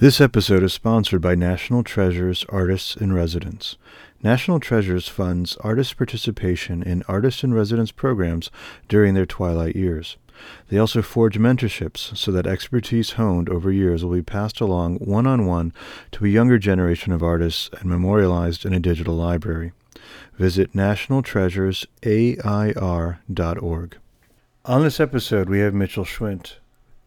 This episode is sponsored by National Treasures Artists in Residence. National Treasures funds artist participation in artist in residence programs during their twilight years. They also forge mentorships so that expertise honed over years will be passed along one on one to a younger generation of artists and memorialized in a digital library. Visit nationaltreasuresair.org. On this episode, we have Mitchell Schwint.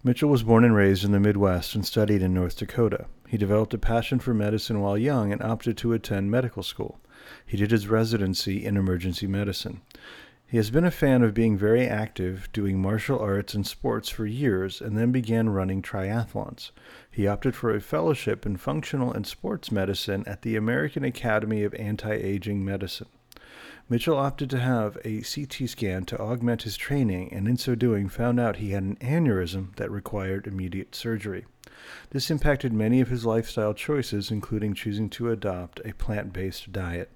Mitchell was born and raised in the Midwest and studied in North Dakota. He developed a passion for medicine while young and opted to attend medical school. He did his residency in emergency medicine. He has been a fan of being very active, doing martial arts and sports for years, and then began running triathlons. He opted for a fellowship in functional and sports medicine at the American Academy of Anti Aging Medicine. Mitchell opted to have a CT scan to augment his training, and in so doing, found out he had an aneurysm that required immediate surgery. This impacted many of his lifestyle choices, including choosing to adopt a plant based diet.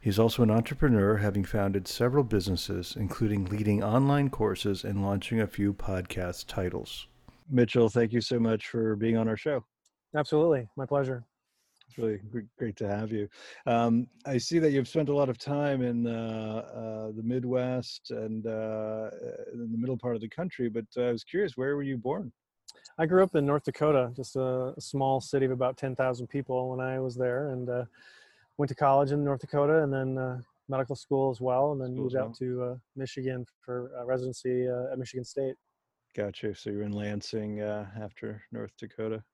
He is also an entrepreneur, having founded several businesses, including leading online courses and launching a few podcast titles. Mitchell, thank you so much for being on our show. Absolutely. My pleasure. It's really great to have you. Um, I see that you've spent a lot of time in uh, uh, the Midwest and uh, in the middle part of the country, but I was curious, where were you born? I grew up in North Dakota, just a, a small city of about 10,000 people when I was there, and uh, went to college in North Dakota and then uh, medical school as well, and then moved well. out to uh, Michigan for residency at Michigan State. Gotcha. So you're in Lansing after North Dakota?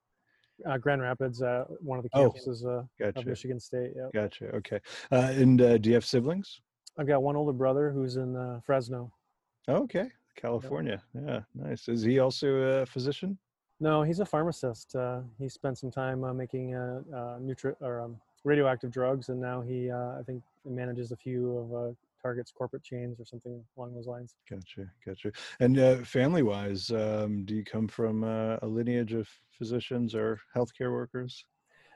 Uh, Grand Rapids, uh, one of the oh, campuses uh, gotcha. of Michigan State. Yep. Gotcha. Okay. Uh, and uh, do you have siblings? I've got one older brother who's in uh, Fresno. Oh, okay. California. Yep. Yeah. Nice. Is he also a physician? No, he's a pharmacist. he spent some time making uh, nutri- or um, radioactive drugs, and now he, I think, manages a few of targets corporate chains or something along those lines. Gotcha, gotcha. And uh, family-wise, um, do you come from uh, a lineage of physicians or healthcare workers?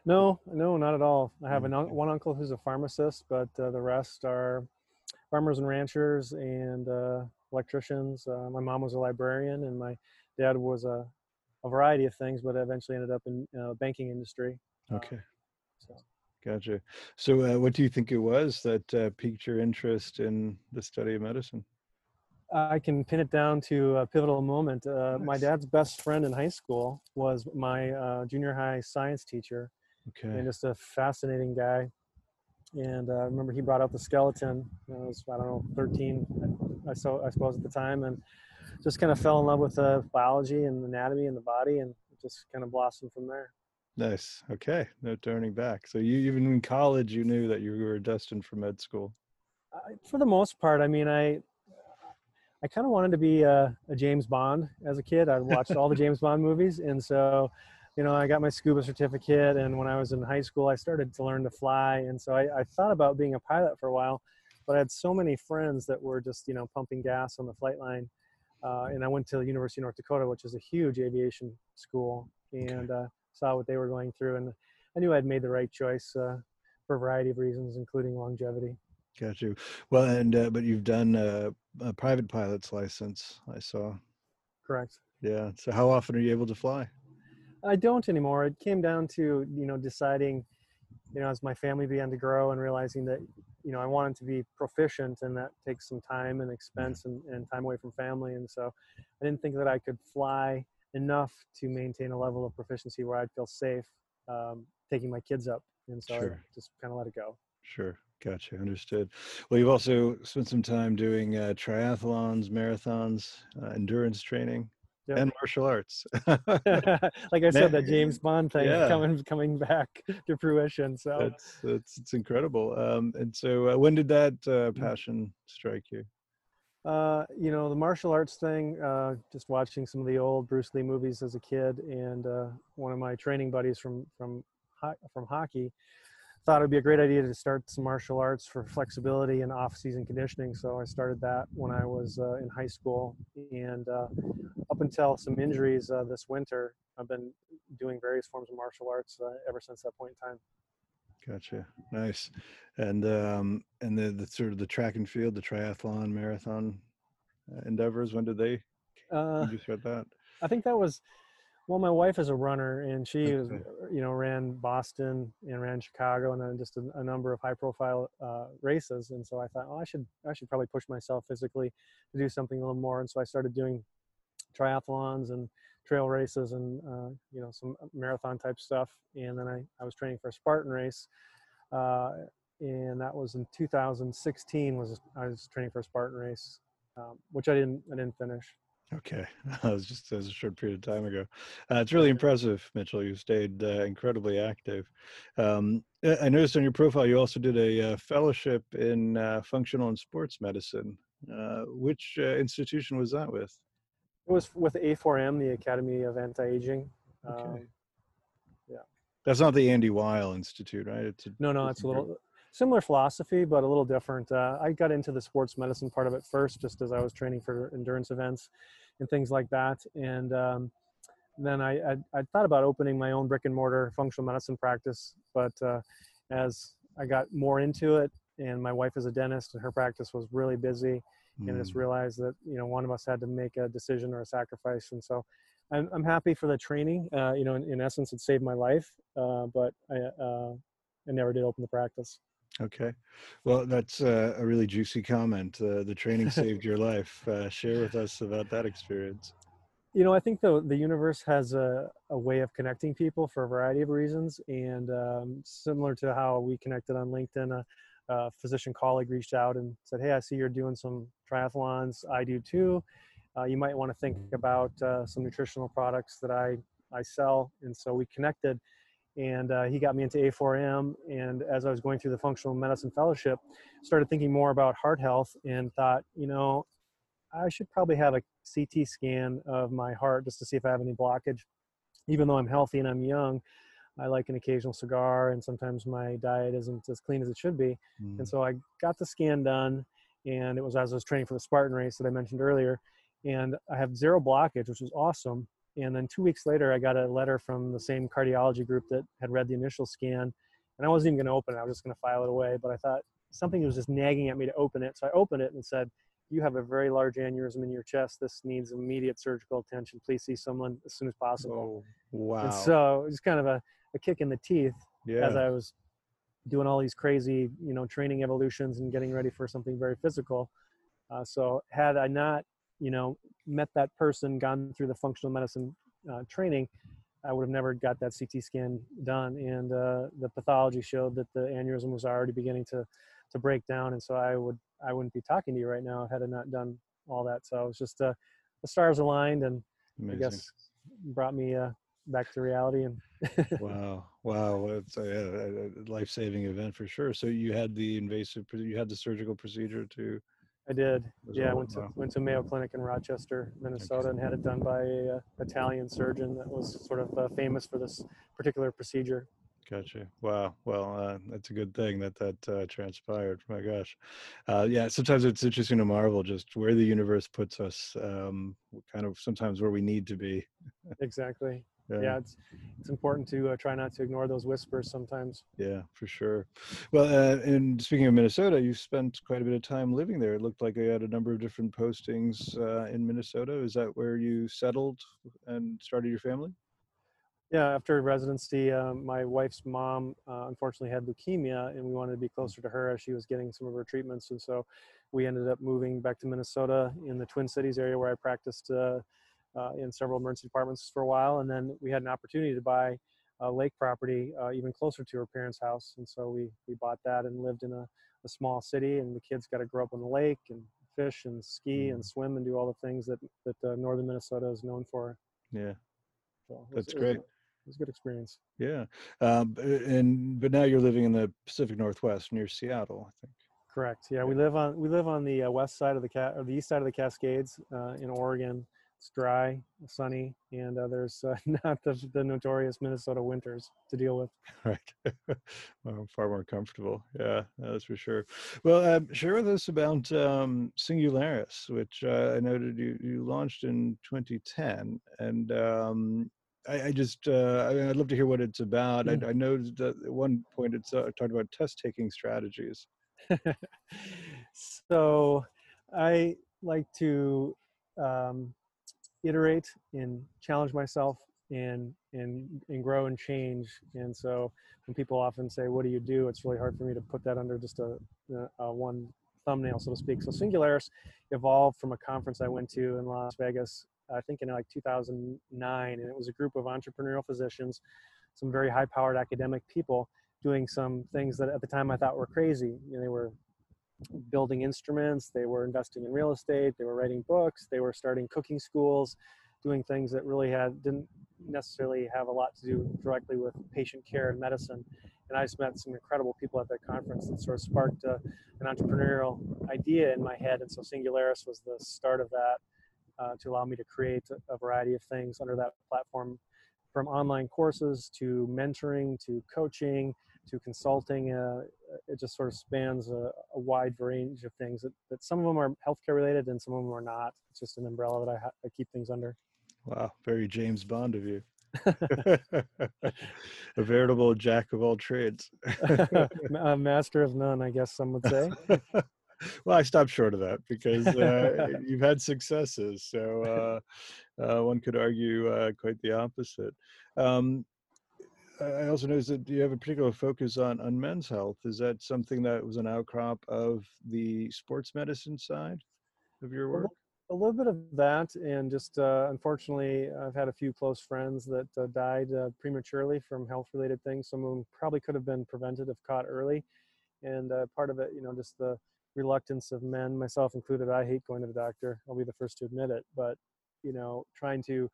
No, no, not at all. I have an un- one uncle who's a pharmacist, but uh, the rest are farmers and ranchers and uh, electricians. Uh, my mom was a librarian, and my dad was a, a variety of things, but eventually ended up in uh, banking industry. Okay. So. Gotcha. So, uh, what do you think it was that uh, piqued your interest in the study of medicine? I can pin it down to a pivotal moment. Uh, nice. My dad's best friend in high school was my uh, junior high science teacher, okay. and just a fascinating guy. And uh, I remember he brought out the skeleton. I was I don't know 13, I so I suppose at the time, and just kind of fell in love with uh, biology and anatomy and the body, and just kind of blossomed from there. Nice. Okay. No turning back. So you even in college, you knew that you were destined for med school. Uh, for the most part, I mean, I I kind of wanted to be a, a, James Bond as a kid. I watched all the James Bond movies, and so you know, I got my scuba certificate. And when I was in high school, I started to learn to fly, and so I, I thought about being a pilot for a while. But I had so many friends that were just you know pumping gas on the flight line, uh, and I went to the University of North Dakota, which is a huge aviation school, and uh, saw what they were going through, and I knew I'd made the right choice uh, for a variety of reasons, including longevity. Got you. Well, and uh, but you've done a, a private pilot's license. I saw. Correct. Yeah. So how often are you able to fly? I don't anymore. It came down to you know deciding, you know, as my family began to grow and realizing that you know I wanted to be proficient, and that takes some time and expense and, and time away from family, and so I didn't think that I could fly enough to maintain a level of proficiency where I'd feel safe um, taking my kids up. And so sure. I just kind of let it go. Sure. Gotcha. Understood. Well, you've also spent some time doing uh, triathlons, marathons, uh, endurance training, yep. and martial arts. like I said, that James Bond thing yeah. coming coming back to fruition. So that's that's it's incredible. Um, and so, uh, when did that uh, mm. passion strike you? Uh, you know, the martial arts thing, uh, just watching some of the old Bruce Lee movies as a kid, and uh, one of my training buddies from from from hockey thought it would be a great idea to start some martial arts for flexibility and off-season conditioning. So I started that when I was uh, in high school, and uh, up until some injuries uh, this winter, I've been doing various forms of martial arts ever since that point in time. Gotcha. Nice. And um, and the, the sort of the track and field, the triathlon, marathon uh, endeavors. When did they? Uh, you start that? I think that was Well, my wife is a runner, and she was, you know, ran Boston and ran Chicago, and then just a, a number of high-profile uh, races. And so I thought, oh, I should, I should probably push myself physically to do something a little more. And so I started doing triathlons and trail races, and uh, you know, some marathon type stuff. And then I, I was training for a Spartan race, uh, and that was in 2016. Was I was training for a Spartan race, um, which I didn't, I didn't finish. Okay, that was just that was a short period of time ago. Uh, it's really impressive, Mitchell. You stayed uh, incredibly active. Um, I noticed on your profile you also did a uh, fellowship in uh, functional and sports medicine. Uh, which uh, institution was that with? It was with A4M, the Academy of Anti-Aging. Okay. Um, That's not the Andy Weil Institute, right? It's a, no, no, It's it's a a little similar philosophy, but a little different. Uh, I got into the sports medicine part of it first, just as I was training for endurance events and things like that. And um, then I, I, I thought about opening my own brick and mortar functional medicine practice, but uh, as I got more into it, and my wife is a dentist, and her practice was really busy, and just Mm, realized that you know one of us had to make a decision or a sacrifice and so i'm, I'm happy for the training uh, you know in, in essence it saved my life uh, but i uh, i never did open the practice okay, well, that's uh, a really juicy comment. Uh, the training saved your life. Uh, share with us about that experience. you know i think the the universe has a, a way of connecting people for a variety of reasons and um, similar to how we connected on linkedin a, a physician colleague reached out and said hey i see you're doing some triathlons. I do too. Uh, you might want to think about uh, some nutritional products that i i sell. And so we connected and uh, he got me into a4m and as i was going through the functional medicine fellowship started thinking more about heart health and thought you know I should probably have a CT scan of my heart just to see if I have any blockage. Even though I'm healthy and I'm young, I like an occasional cigar, and sometimes my diet isn't as clean as it should be. Mm, And so I got the scan done, and it was as I was training for the Spartan race that I mentioned earlier. And I have zero blockage, which was awesome. And then two weeks later, I got a letter from the same cardiology group that had read the initial scan, and I wasn't even going to open it. I was just going to file it away. But I thought something was just nagging at me to open it, so I opened it and said, you have a very large aneurysm in your chest. This needs immediate surgical attention. Please see someone as soon as possible. Oh, wow. And so it was kind of a, a kick in the teeth yeah. as I was doing all these crazy, you know, training evolutions and getting ready for something very physical. Uh, so had I not, you know, met that person, gone through the functional medicine uh, training, I would have never got that CT scan done. And uh, the pathology showed that the aneurysm was already beginning to to break down. And so I would I wouldn't be talking to you right now had I not done all that. So it was just uh, the stars aligned and Amazing. I guess brought me uh, back to reality. And wow wow it's a, a, a life-saving event for sure so you had the invasive you had the surgical procedure to I did. Yeah, I went to Wow. went to Mayo Clinic in Rochester, Minnesota, and had it done by a uh, Italian surgeon that was sort of uh, famous for this particular procedure. Gotcha. Wow. Well, uh, that's a good thing that that uh, transpired. My gosh. Uh, yeah. Sometimes it's interesting to marvel just where the universe puts us. Um, kind of sometimes where we need to be. Exactly. Yeah, it's it's important to uh, try not to ignore those whispers sometimes. Yeah, for sure. Well, uh, and speaking of Minnesota, you spent quite a bit of time living there. It looked like you had a number of different postings uh, in Minnesota. Is that where you settled and started your family? Yeah, after residency, um, my wife's mom uh, unfortunately had leukemia, and we wanted to be closer to her as she was getting some of her treatments. And so we ended up moving back to Minnesota in the Twin Cities area where I practiced uh, uh, in several emergency departments for a while. And then we had an opportunity to buy a lake property uh, even closer to her parents' house. And so we, we bought that and lived in a, a small city, and the kids got to grow up on the lake and fish and ski and swim and do all the things that, that uh, northern Minnesota is known for. Yeah, So was- That's great. Was a good experience. yeah. Um, and but now you're living in the Pacific Northwest near Seattle, I think. Correct. Yeah, we live on we live on the uh, west side of the cat or the east side of the Cascades uh, in Oregon. It's dry, sunny, and uh, there's uh, not the, the notorious Minnesota winters to deal with. Right. well, far more comfortable. Yeah, that's for sure. Well, um, share with us about um, Singularis, which uh, I noted you, you launched in 2010. And um, I, I just, uh, I mean, I'd love to hear what it's about. I, I know that at one point it's uh, talked about test taking strategies. so I like to um, iterate and challenge myself and and and grow and change. And so when people often say, "What do you do?" It's really hard for me to put that under just a, a one thumbnail, so to speak. So Singularis evolved from a conference I went to in Las Vegas, I think in like 2009, and it was a group of entrepreneurial physicians, some very high-powered academic people doing some things that at the time I thought were crazy. You know, they were building instruments, they were investing in real estate, they were writing books, they were starting cooking schools, doing things that really had didn't necessarily have a lot to do directly with patient care and medicine. And I just met some incredible people at that conference that sort of sparked uh, an entrepreneurial idea in my head. And so Singularis was the start of that uh, to allow me to create a, variety of things under that platform from online courses to mentoring to coaching to consulting. Uh, it just sort of spans a, a, wide range of things that, that some of them are healthcare related and some of them are not. It's just an umbrella that I, ha- I keep things under. Wow, very James Bond of you. a veritable jack of all trades. a master of none, I guess some would say. well, I stopped short of that because uh, you've had successes. So uh, uh, one could argue uh, quite the opposite. Um, I also noticed that you have a particular focus on, on men's health. Is that something that was an outcrop of the sports medicine side of your work? a little bit of that, and just uh, unfortunately, I've had a few close friends that uh, died uh, prematurely from health-related things. Some of them probably could have been prevented if caught early, and uh, part of it, you know, just the reluctance of men, myself included. I hate going to the doctor. I'll be the first to admit it, but you know, trying to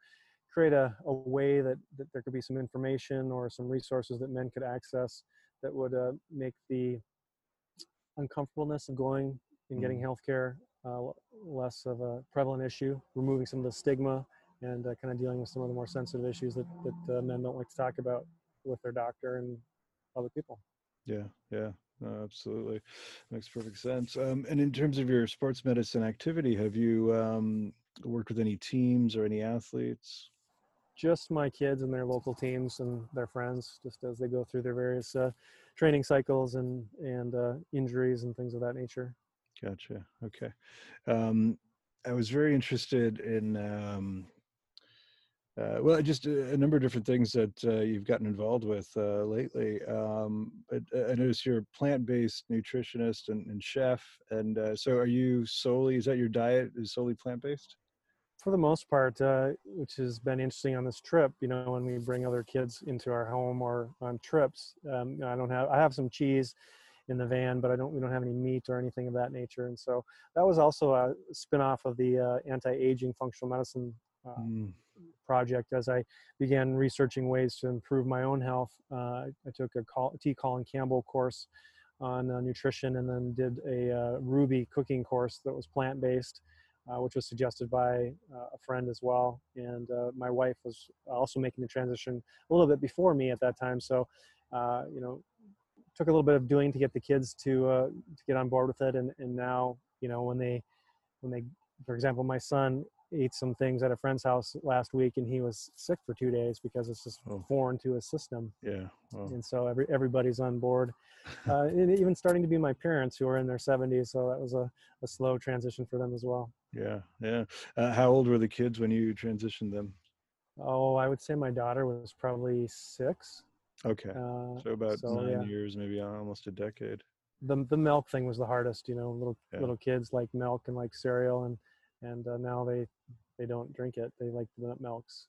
create a, a way that, that there could be some information or some resources that men could access that would uh, make the uncomfortableness of going and getting mm-hmm. health care uh, less of a prevalent issue, removing some of the stigma and uh, kind of dealing with some of the more sensitive issues that, that uh, men don't like to talk about with their doctor and other people. Yeah, yeah, no, absolutely. Makes perfect sense. Um, and in terms of your sports medicine activity, have you um, worked with any teams or any athletes? Just my kids and their local teams and their friends, just as they go through their various uh, training cycles and and uh, injuries and things of that nature. Gotcha. Okay. Um, I was very interested in, um, uh, well, just a, a, number of different things that uh, you've gotten involved with uh, lately. Um, uh, I notice you're a plant-based nutritionist and, and chef, and uh, so are you solely? Is that your diet? Is solely plant-based? For the most part, uh, which has been interesting on this trip. You know, when we bring other kids into our home or on trips, um, I don't have. I have some cheese in the van, but I don't we don't have any meat or anything of that nature. And so that was also a spinoff of the anti-aging functional medicine uh, mm. project. As I began researching ways to improve my own health, uh, I took a call, T. Colin Campbell course on uh, nutrition, and then did a uh, Rouxbe cooking course that was plant-based. Uh, which was suggested by uh, a friend as well. And uh, my wife was also making the transition a little bit before me at that time. So, uh, you know, took a little bit of doing to get the kids to uh, to get on board with it and and now you know when they when they for example my son ate some things at a friend's house last week and he was sick for two days because it's just oh. foreign to his system yeah and so every everybody's on board uh, and even starting to be my parents who are in their 70s so that was a, a slow transition for them as well yeah yeah uh, how old were the kids when you transitioned them oh i would say my daughter was probably six Okay. Uh, so about so, nine yeah. years, maybe almost a decade. The the milk thing was the hardest. You know, little yeah. little kids like milk and like cereal, and and uh, now they they don't drink it. They like the nut milks.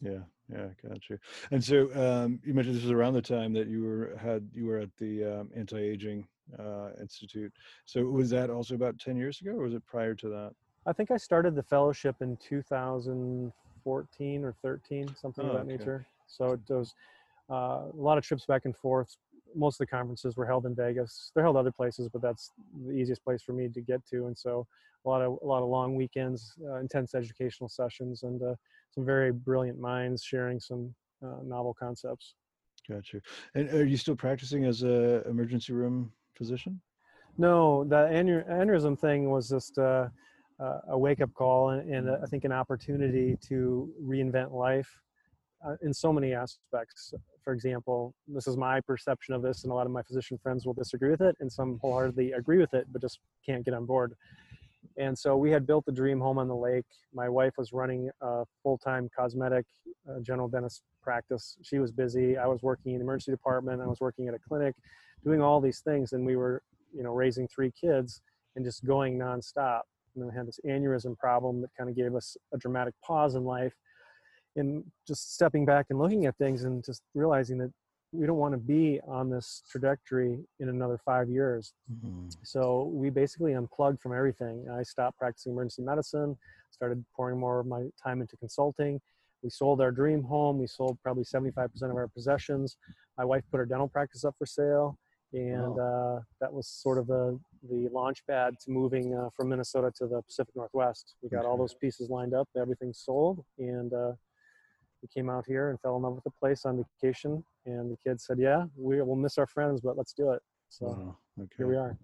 Yeah, yeah, got you. And so um, you mentioned this was around the time that you were had you were at the um, anti-aging uh, institute. So was that also about ten years ago, or was it prior to that? I think I started the fellowship in 2014 or 13, something oh, of that okay. nature. So it was uh, a lot of trips back and forth. Most of the conferences were held in Vegas. They're held other places, but that's the easiest place for me to get to. And so a lot of a lot of long weekends, uh, intense educational sessions, and uh, some very brilliant minds sharing some uh, novel concepts. Gotcha. And are you still practicing as a emergency room physician? No, the aneurysm thing was just uh, a wake up call and, and I think an opportunity to reinvent life uh, in so many aspects. For example, this is my perception of this, and a lot of my physician friends will disagree with it, and some wholeheartedly agree with it, but just can't get on board. And so we had built the dream home on the lake. My wife was running a full-time cosmetic uh, general dentist practice. She was busy. I was working in the emergency department. I was working at a clinic, doing all these things, and we were, you know, raising three kids and just going nonstop. And then we had this aneurysm problem that kind of gave us a dramatic pause in life. And just stepping back and looking at things and just realizing that we don't want to be on this trajectory in another five years. Mm-hmm. So we basically unplugged from everything. I stopped practicing emergency medicine, started pouring more of my time into consulting. We sold our dream home. We sold probably 75% of our possessions. My wife put her dental practice up for sale. And uh, that was sort of the, the launch pad to moving uh, from Minnesota to the Pacific Northwest. We got all those pieces lined up, everything sold, and uh, we came out here and fell in love with the place on vacation. And the kids said, "Yeah, we will miss our friends, but let's do it." So wow. okay. here we are.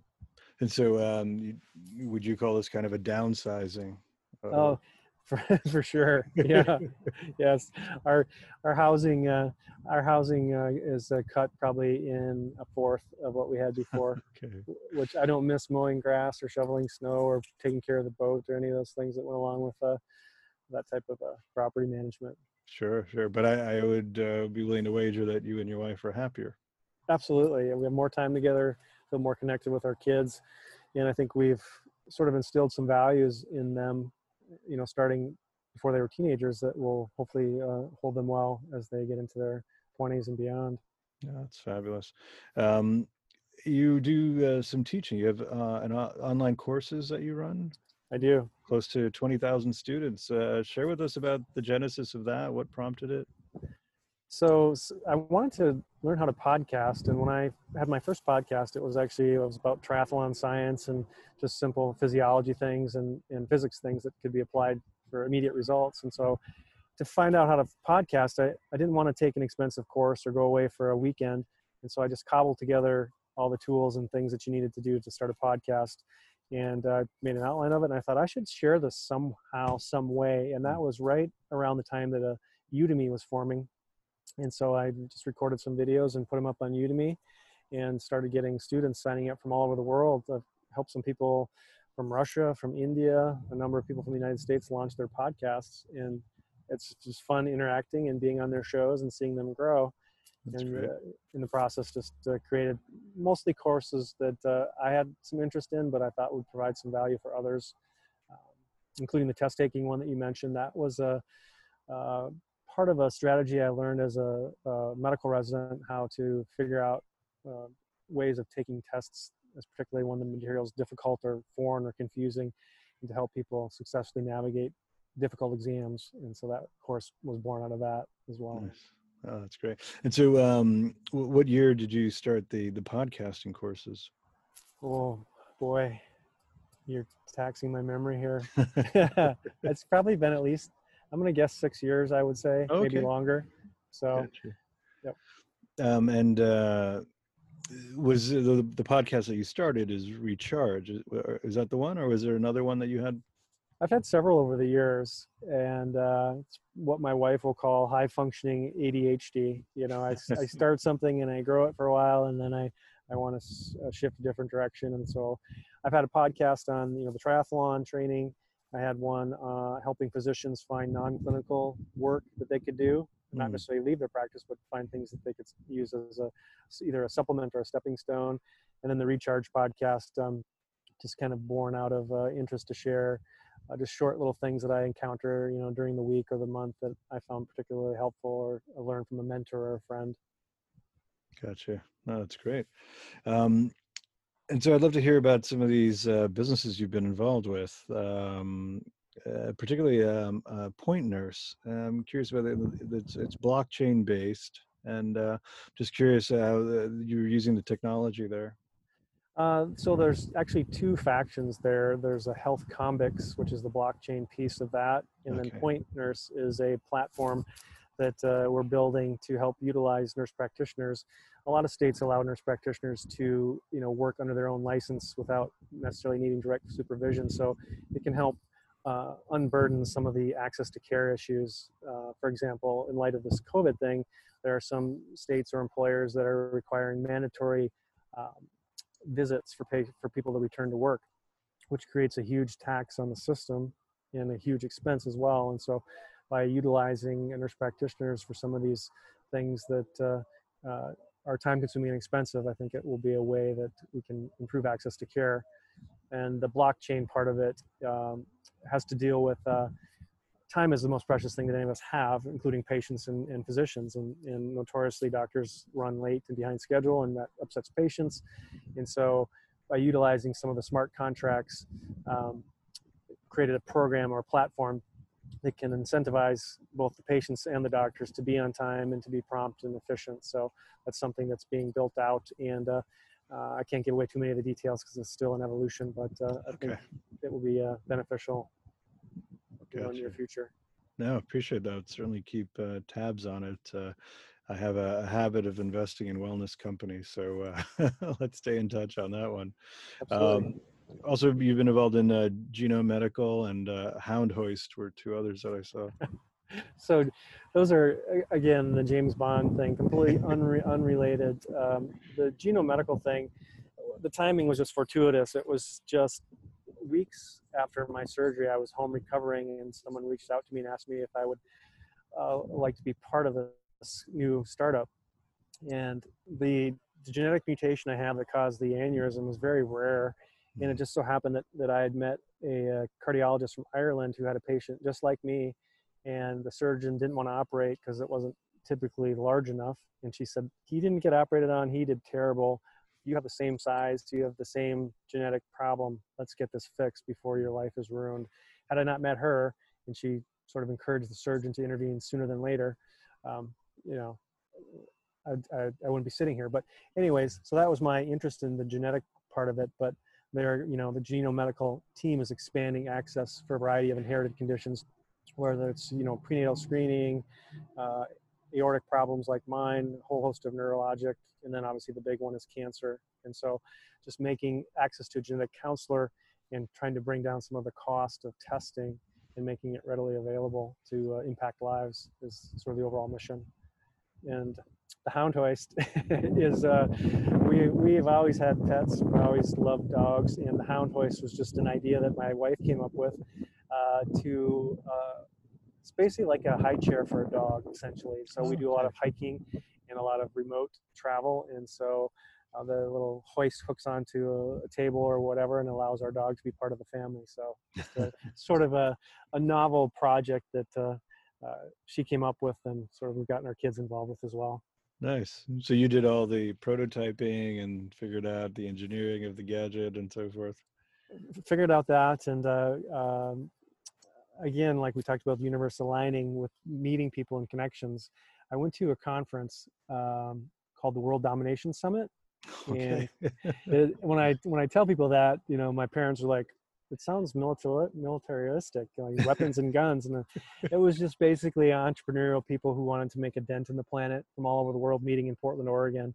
And so, um, would you call this kind of a downsizing? Oh, for, for sure. Yeah. yes. Our our housing uh, our housing uh, is uh, cut probably in a fourth of what we had before. okay. Which I don't miss mowing grass or shoveling snow or taking care of the boat or any of those things that went along with uh, that type of uh, property management. Sure, sure. But I, I would uh, be willing to wager that you and your wife are happier. Absolutely. We have more time together, feel more connected with our kids. And I think we've sort of instilled some values in them, you know, starting before they were teenagers that will hopefully uh, hold them well as they get into their 20s and beyond. Yeah, that's fabulous. Um, you do uh, some teaching. You have uh, an online courses that you run. I do. Close to 20,000 students. Uh, share with us about the genesis of that. What prompted it? So, so, I wanted to learn how to podcast, and when I had my first podcast, it was actually it was about triathlon science and just simple physiology things and, and physics things that could be applied for immediate results. And so, to find out how to podcast, I, I didn't want to take an expensive course or go away for a weekend, and so I just cobbled together all the tools and things that you needed to do to start a podcast and uh, made an outline of it. And I thought I should share this somehow, some way. And that was right around the time that a uh, Udemy was forming. And so I just recorded some videos and put them up on Udemy and started getting students signing up from all over the world. I've helped some people from Russia, from India, a number of people from the United States launch their podcasts. And it's just fun interacting and being on their shows and seeing them grow. That's and uh, in the process, just uh, created mostly courses that uh, I had some interest in, but I thought would provide some value for others, um, including the test taking one that you mentioned. That was a uh, part of a strategy I learned as a, a medical resident how to figure out uh, ways of taking tests, particularly when the material is difficult or foreign or confusing, and to help people successfully navigate difficult exams. And so that course was born out of that as well. Nice. Oh, that's great. And so, um, what year did you start the the podcasting courses? Oh boy, you're taxing my memory here. it's probably been at least I'm gonna guess six years. I would say okay. maybe longer. So, gotcha. yep. Um, and uh, was the the podcast that you started is Recharge? Is that the one, or was there another one that you had I've had several over the years, and uh, it's what my wife will call high functioning ADHD. You know, I, I start something and I grow it for a while, and then I, I want to s- uh, shift a different direction. And so I've had a podcast on, you know, the triathlon training. I had one uh, helping physicians find non clinical work that they could do, not mm. necessarily leave their practice, but find things that they could use as a, either a supplement or a stepping stone. And then the Recharge podcast, um, just kind of born out of uh, interest to share uh, just short little things that I encounter, you know, during the week or the month that I found particularly helpful or learned from a mentor or a friend. Gotcha. No, that's great. Um, and so I'd love to hear about some of these uh, businesses you've been involved with, um, uh, particularly um, uh, Point Nurse. I'm curious about it. It's, it's blockchain based, and uh, just curious how you're using the technology there. Uh, so there's actually two factions there. There's a Health Combix, which is the blockchain piece of that, and okay. then Point Nurse is a platform that uh, we're building to help utilize nurse practitioners. A lot of states allow nurse practitioners to, you know, work under their own license without necessarily needing direct supervision. So it can help uh, unburden some of the access to care issues. Uh, for example, in light of this COVID thing, there are some states or employers that are requiring mandatory um, visits for pay, for people to return to work which creates a huge tax on the system and a huge expense as well. And so, by utilizing nurse practitioners for some of these things that uh, uh, are time consuming and expensive, I think it will be a way that we can improve access to care. And the blockchain part of it um, has to deal with uh, time is the most precious thing that any of us have, including patients and, and physicians. And, and, notoriously, doctors run late and behind schedule, and that upsets patients. And so, by utilizing some of the smart contracts, um, created a program or platform that can incentivize both the patients and the doctors to be on time and to be prompt and efficient. So that's something that's being built out, and uh, uh, I can't give away too many of the details because it's still an evolution, but uh, I think it will be uh, beneficial in near future. No, appreciate that. Certainly keep uh, tabs on it. Uh, I have a, a, habit of investing in wellness companies, so let's stay in touch on that one. Um, also, you've been involved in uh, Genome Medical and uh, Hound Hoist were two others that I saw. so, those are again the James Bond thing, completely unre- unrelated. Um, the Genome Medical thing, the timing was just fortuitous. It was just weeks after my surgery. I was home recovering, and someone reached out to me and asked me if I would uh, like to be part of this new startup. And the, the genetic mutation I have that caused the aneurysm was very rare and it just so happened that, that I had met a, a, cardiologist from Ireland who had a patient just like me, and the surgeon didn't want to operate because it wasn't typically large enough. And she said, He didn't get operated on, he did terrible. You have the same size, you have the same genetic problem. Let's get this fixed before your life is ruined. Had I not met her, and she sort of encouraged the surgeon to intervene sooner than later, um, you know, I, I, I wouldn't be sitting here. But, anyways, so that was my interest in the genetic part of it. But there, you know, the genome medical team is expanding access for a variety of inherited conditions, whether it's, you know, prenatal screening, uh, aortic problems like mine, a whole host of neurologic, and then obviously the big one is cancer. And so just making access to a genetic counselor and trying to bring down some of the cost of testing and making it readily available to uh, impact lives is sort of the overall mission. And the hound hoist is uh, we we've always had pets. We always loved dogs, and the hound hoist was just an idea that my wife came up with uh, to. Uh, it's basically like a high chair for a dog, essentially. So we do a lot of hiking and a lot of remote travel, and so uh, the little hoist hooks onto a, a, table or whatever and allows our dog to be part of the family. So it's a, sort of a, a novel project that uh, uh, she came up with and sort of we've gotten our kids involved with as well. Nice. So you did all the prototyping and figured out the engineering of the gadget and so forth. Figured out that, and uh, um, again, like we talked about the universe aligning with meeting people and connections. I went to a conference um, called the World Domination Summit, okay. and it, when I when I tell people that, you know, my parents are like, it sounds military militaristic like weapons and guns and it was just basically entrepreneurial people who wanted to make a dent in the planet from all over the world meeting in portland oregon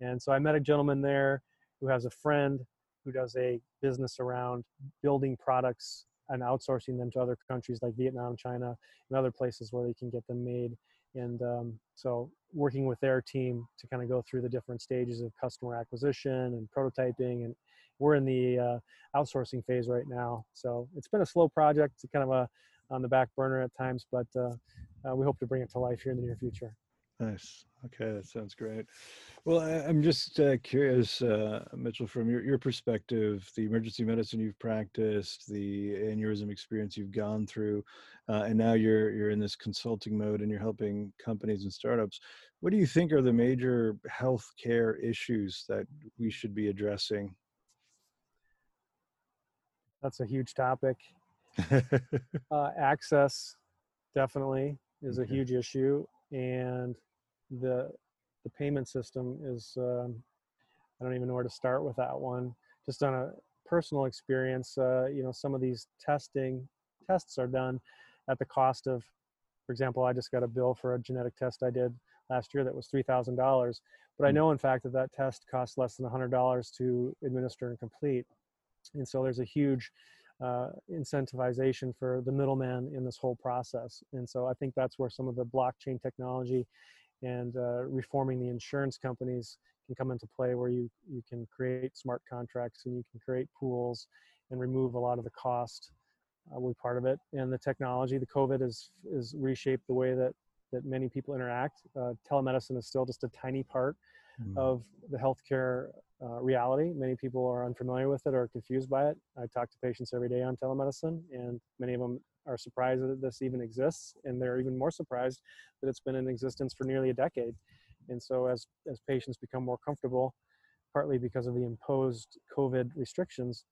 and so i met a gentleman there who has a friend who does a business around building products and outsourcing them to other countries like vietnam china and other places where they can get them made and um, so working with their team to kind of go through the different stages of customer acquisition and prototyping and we're in the uh, outsourcing phase right now. So it's been a slow project, kind of a on the back burner at times, but uh, uh, we hope to bring it to life here in the near future. Nice. Okay, that sounds great. Well, I, am just uh, curious, uh, Mitchell, from your, your perspective, the emergency medicine you've practiced, the aneurysm experience you've gone through, uh, and now you're you're in this consulting mode and you're helping companies and startups. What do you think are the major healthcare issues that we should be addressing that's a huge topic. uh, access definitely is a huge issue, and the the payment system is. Um, I don't even know where to start with that one. Just on a personal experience, uh, you know, some of these testing tests are done at the cost of, for example, I just got a bill for a genetic test I did last year that was three thousand dollars, but I hmm. know in fact that that test costs less than a hundred dollars to administer and complete. And so there's a huge uh, incentivization for the middleman in this whole process. And so I think that's where some of the blockchain technology and uh, reforming the insurance companies can come into play where you, you can create smart contracts and you can create pools and remove a lot of the cost uh, will be part of it. And the technology, the COVID has is reshaped the way that that many people interact. Uh, telemedicine is still just a tiny part mm. of the healthcare uh, reality. Many people are unfamiliar with it or confused by it. I talk to patients every day on telemedicine, and many of them are surprised that this even exists, and they're even more surprised that it's been in existence for nearly a decade. And so, as as patients become more comfortable, partly because of the imposed COVID restrictions,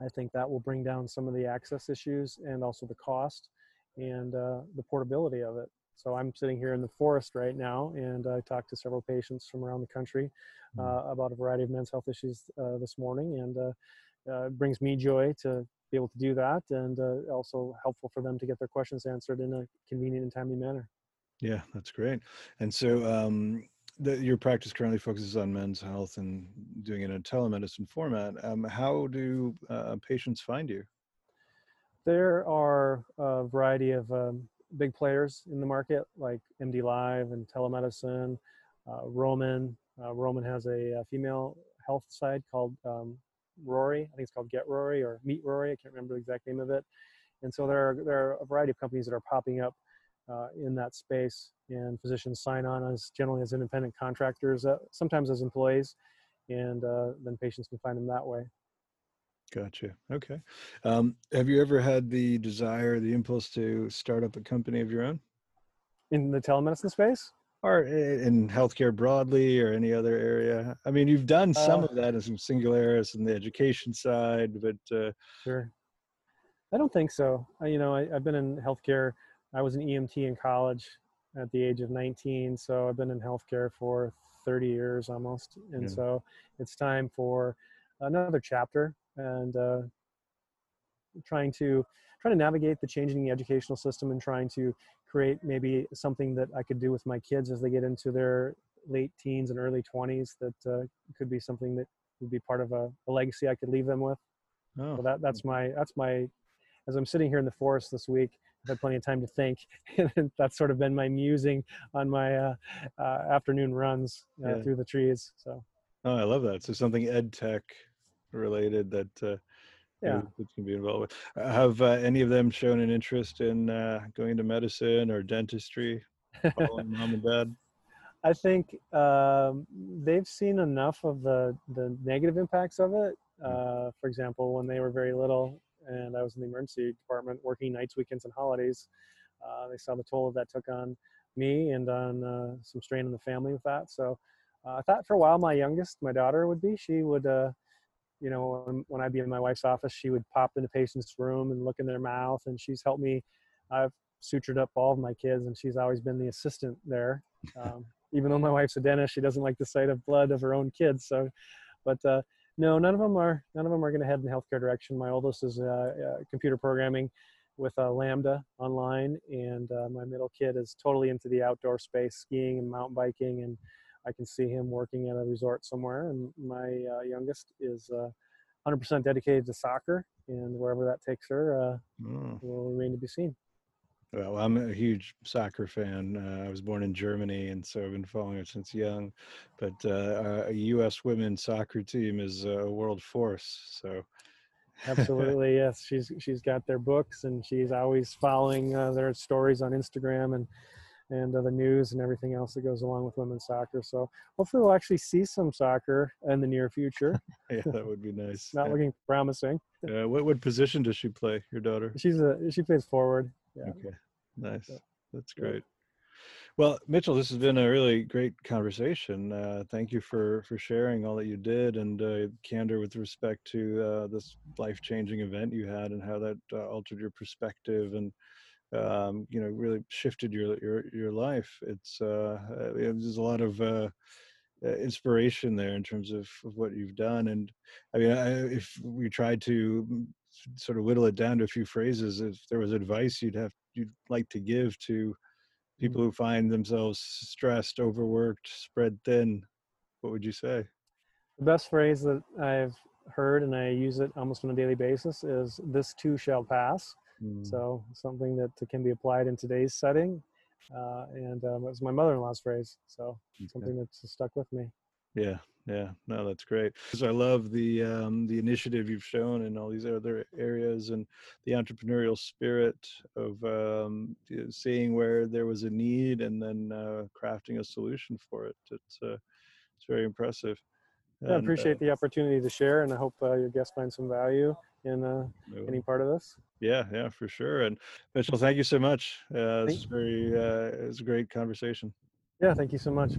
I think that will bring down some of the access issues and also the cost and uh, the portability of it. So I'm sitting here in the forest right now, and I talked to several patients from around the country mm. uh, about a variety of men's health issues uh, this morning, and uh, uh, it brings me joy to be able to do that, and uh, also helpful for them to get their questions answered in a convenient and timely manner. Yeah, that's great. And so, um, the, your practice currently focuses on men's health and doing it in a telemedicine format. Um, how do uh, patients find you? There are a variety of um, big players in the market like MD Live and telemedicine. Uh, Roman. Uh, Roman has a, a, female health side called um, Rory. I think it's called Get Rory or Meet Rory. I can't remember the exact name of it. And so there are, there are a variety of companies that are popping up uh, in that space, and physicians sign on as generally as independent contractors, uh, sometimes as employees, and uh, then patients can find them that way. Gotcha. Okay. Um, have you ever had the desire, the impulse to start up a company of your own? In the telemedicine space? Or in healthcare broadly or any other area? I mean, you've done some uh, of that in some Singularis and the education side, but. Uh, sure. I don't think so. I, you know, I, I've been in healthcare. I was an EMT in college at the age of 19, so I've been in healthcare for 30 years almost. And yeah. so it's time for another chapter and uh, trying to trying to navigate the changing educational system and trying to create maybe something that I could do with my kids as they get into their late teens and early 20s that uh, could be something that would be part of a, a legacy I could leave them with. Oh. So that that's my that's my as I'm sitting here in the forest this week, I've had plenty of time to think, and that's sort of been my musing on my uh, uh, afternoon runs uh, yeah. through the trees. So. Oh, I love that. So something ed tech related that uh, yeah that can be involved with. Uh, have uh, any of them shown an interest in uh, going into medicine or dentistry, following mom and dad? I think um, they've seen enough of the the negative impacts of it. Hmm. Uh, for example, when they were very little, and I was in the emergency department working nights, weekends, and holidays, uh, they saw the toll that took on me and on uh, some strain in the family with that. So I thought for a while my youngest, my daughter, would be. She would you know, when, when I'd be in my wife's office, she would pop into patients' room and look in their mouth, and she's helped me. I've sutured up all of my kids, and she's always been the assistant there. Um, even though my wife's a dentist, she doesn't like the sight of blood of her own kids. So, but uh, no, none of them are. None of them are going to head in the healthcare direction. My oldest is uh, uh, computer programming with uh, Lambda online, and uh, my middle kid is totally into the outdoor space, skiing and mountain biking, and I can see him working at a resort somewhere. And my uh, youngest is uh, 100% dedicated to soccer, and wherever that takes her uh, mm. will remain to be seen. Well, I'm a huge soccer fan. Uh, I was born in Germany, and so I've been following it since young. But uh, a U.S. women's soccer team is a world force. So, absolutely, yes. She's she's got their books, and she's always following uh, their stories on Instagram, and and uh, the news and everything else that goes along with women's soccer. So hopefully we'll actually see some soccer in the near future. yeah, that would be nice. Not yeah. looking promising. Uh, what what position does she play? Your daughter? She's a she plays forward. Yeah. Okay, nice. That's great. Well, Mitchell, this has been a really great conversation. Uh, thank you for for sharing all that you did and uh, candor with respect to uh, this life changing event you had and how that uh, altered your perspective and um, you know really shifted your your your life. It's uh, uh there's a lot of uh, uh, inspiration there in terms of, of, what you've done. And I mean, I, if we tried to sort of whittle it down to a few phrases, if there was advice you'd have you'd like to give to people mm. who find themselves stressed, overworked, spread thin, what would you say? The best phrase that I've heard and I use it almost on a daily basis is "This too shall pass." Mm. So something that can be applied in today's setting. Uh, and um, it was my mother-in-law's phrase. So okay. something that's stuck with me. Yeah, yeah, no, that's great. 'Cause I love the um, the initiative you've shown in all these other areas and the entrepreneurial spirit of um, seeing where there was a need and then uh, crafting a solution for it. It's uh, it's very impressive. Yeah, I And, uh, appreciate the opportunity to share, and I hope uh, your guests find some value in uh, any part of this. yeah, yeah, for sure. And Mitchell, thank you so much. Uh, is very uh, it was a great conversation. Yeah, thank you so much.